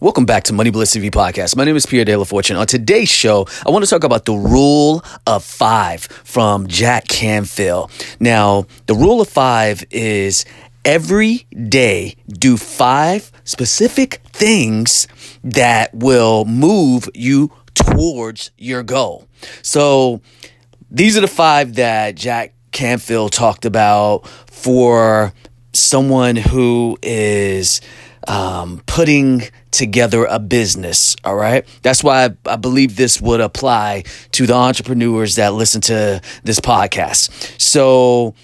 Welcome back to Money Bliss TV podcast. My name is Pierre De La Fortune. On today's show, I want to talk about the rule of five from Jack Canfield. Now, the rule of five is every day do five specific things that will move you towards your goal. So, these are the five that Jack Canfield talked about for someone who is um, putting together a business. All right. That's why I, I, believe this would apply to the entrepreneurs that listen to this podcast. So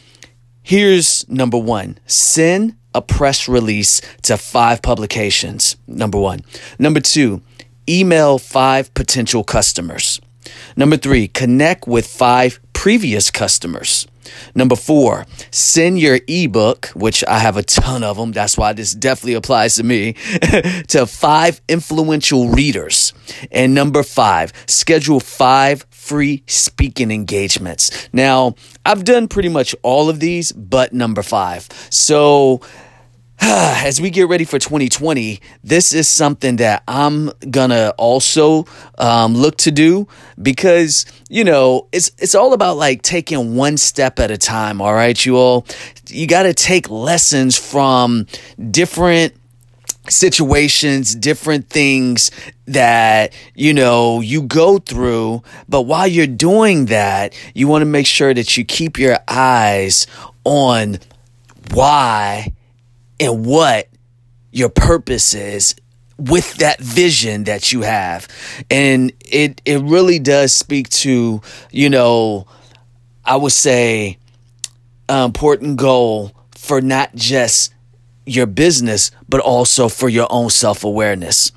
here's number one send a press release to five publications. Number one. Number two, email five potential customers. Number three, connect with five previous customers. Number four, send your ebook, which I have a ton of them. That's why this definitely applies to me, to five influential readers. And number five, schedule five free speaking engagements. Now, I've done pretty much all of these, but number five. So, as we get ready for 2020, this is something that I'm gonna also um, look to do because you know it's it's all about like taking one step at a time. All right, you all, you got to take lessons from different situations, different things that, you know, you go through. But while you're doing that, you want to make sure that you keep your eyes on why and what your purpose is with that vision that you have. And it it really does speak to, you know, I would say an important goal for not just your business, but also for your own self awareness.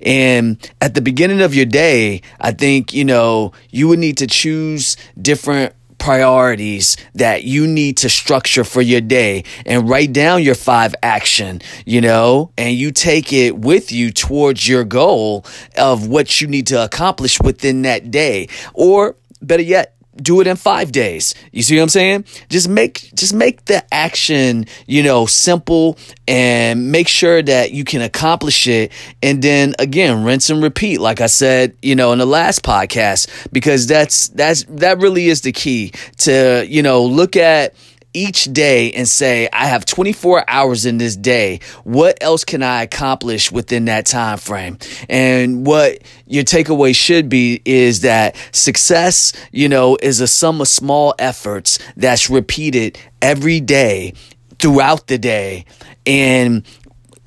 And at the beginning of your day, I think, you know, you would need to choose different priorities that you need to structure for your day and write down your five action, you know, and you take it with you towards your goal of what you need to accomplish within that day. Or better yet, do it in five days. You see what I'm saying? Just make just make the action, you know, simple and make sure that you can accomplish it. And then again, rinse and repeat, like I said, you know, in the last podcast, because that's that's that really is the key to, you know, look at each day and say, I have 24 hours in this day. What else can I accomplish within that time frame? And what your takeaway should be is that success, you know, is a sum of small efforts that's repeated every day throughout the day. And,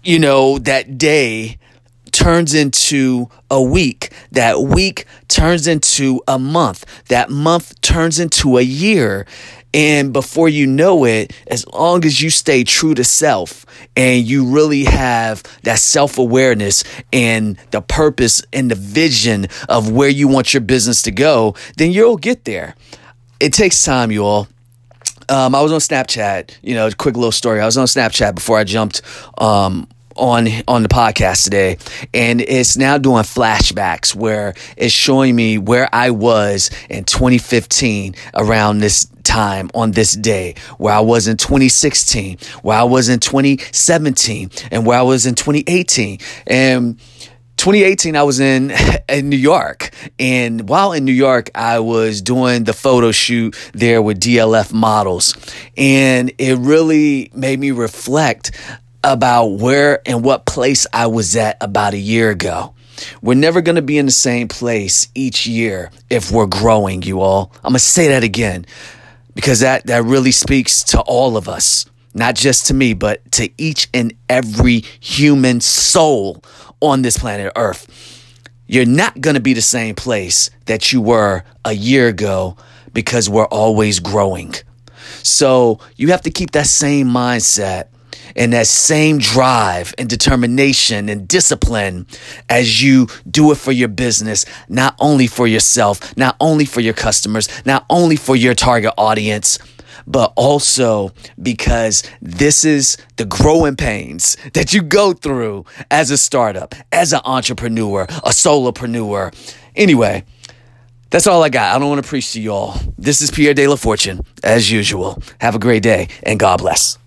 you know, that day turns into a week. That week turns into a month. That month turns into a year. And before you know it, as long as you stay true to self and you really have that self awareness and the purpose and the vision of where you want your business to go, then you'll get there. It takes time, you all. Um, I was on Snapchat, you know, quick little story. I was on Snapchat before I jumped um, on on the podcast today and it's now doing flashbacks where it's showing me where I was in 2015 around this time on this day, where I was in 2016, where I was in 2017, and where I was in 2018. And 2018, I was in, in New York. And while in New York, I was doing the photo shoot there with DLF models. And it really made me reflect about where and what place I was at about a year ago. We're never going to be in the same place each year if we're growing, you all. I'm going to say that again because that, that really speaks to all of us, not just to me, but to each and every human soul on this planet Earth. You're not going to be the same place that you were a year ago because we're always growing. So you have to keep that same mindset and that same drive and determination and discipline as you do it for your business, not only for yourself, not only for your customers, not only for your target audience, but also because this is the growing pains that you go through as a startup, as an entrepreneur, a solopreneur. Anyway, that's all I got. I don't want to preach to you all. This is Pierre De La Fortune, as usual. Have a great day and God bless.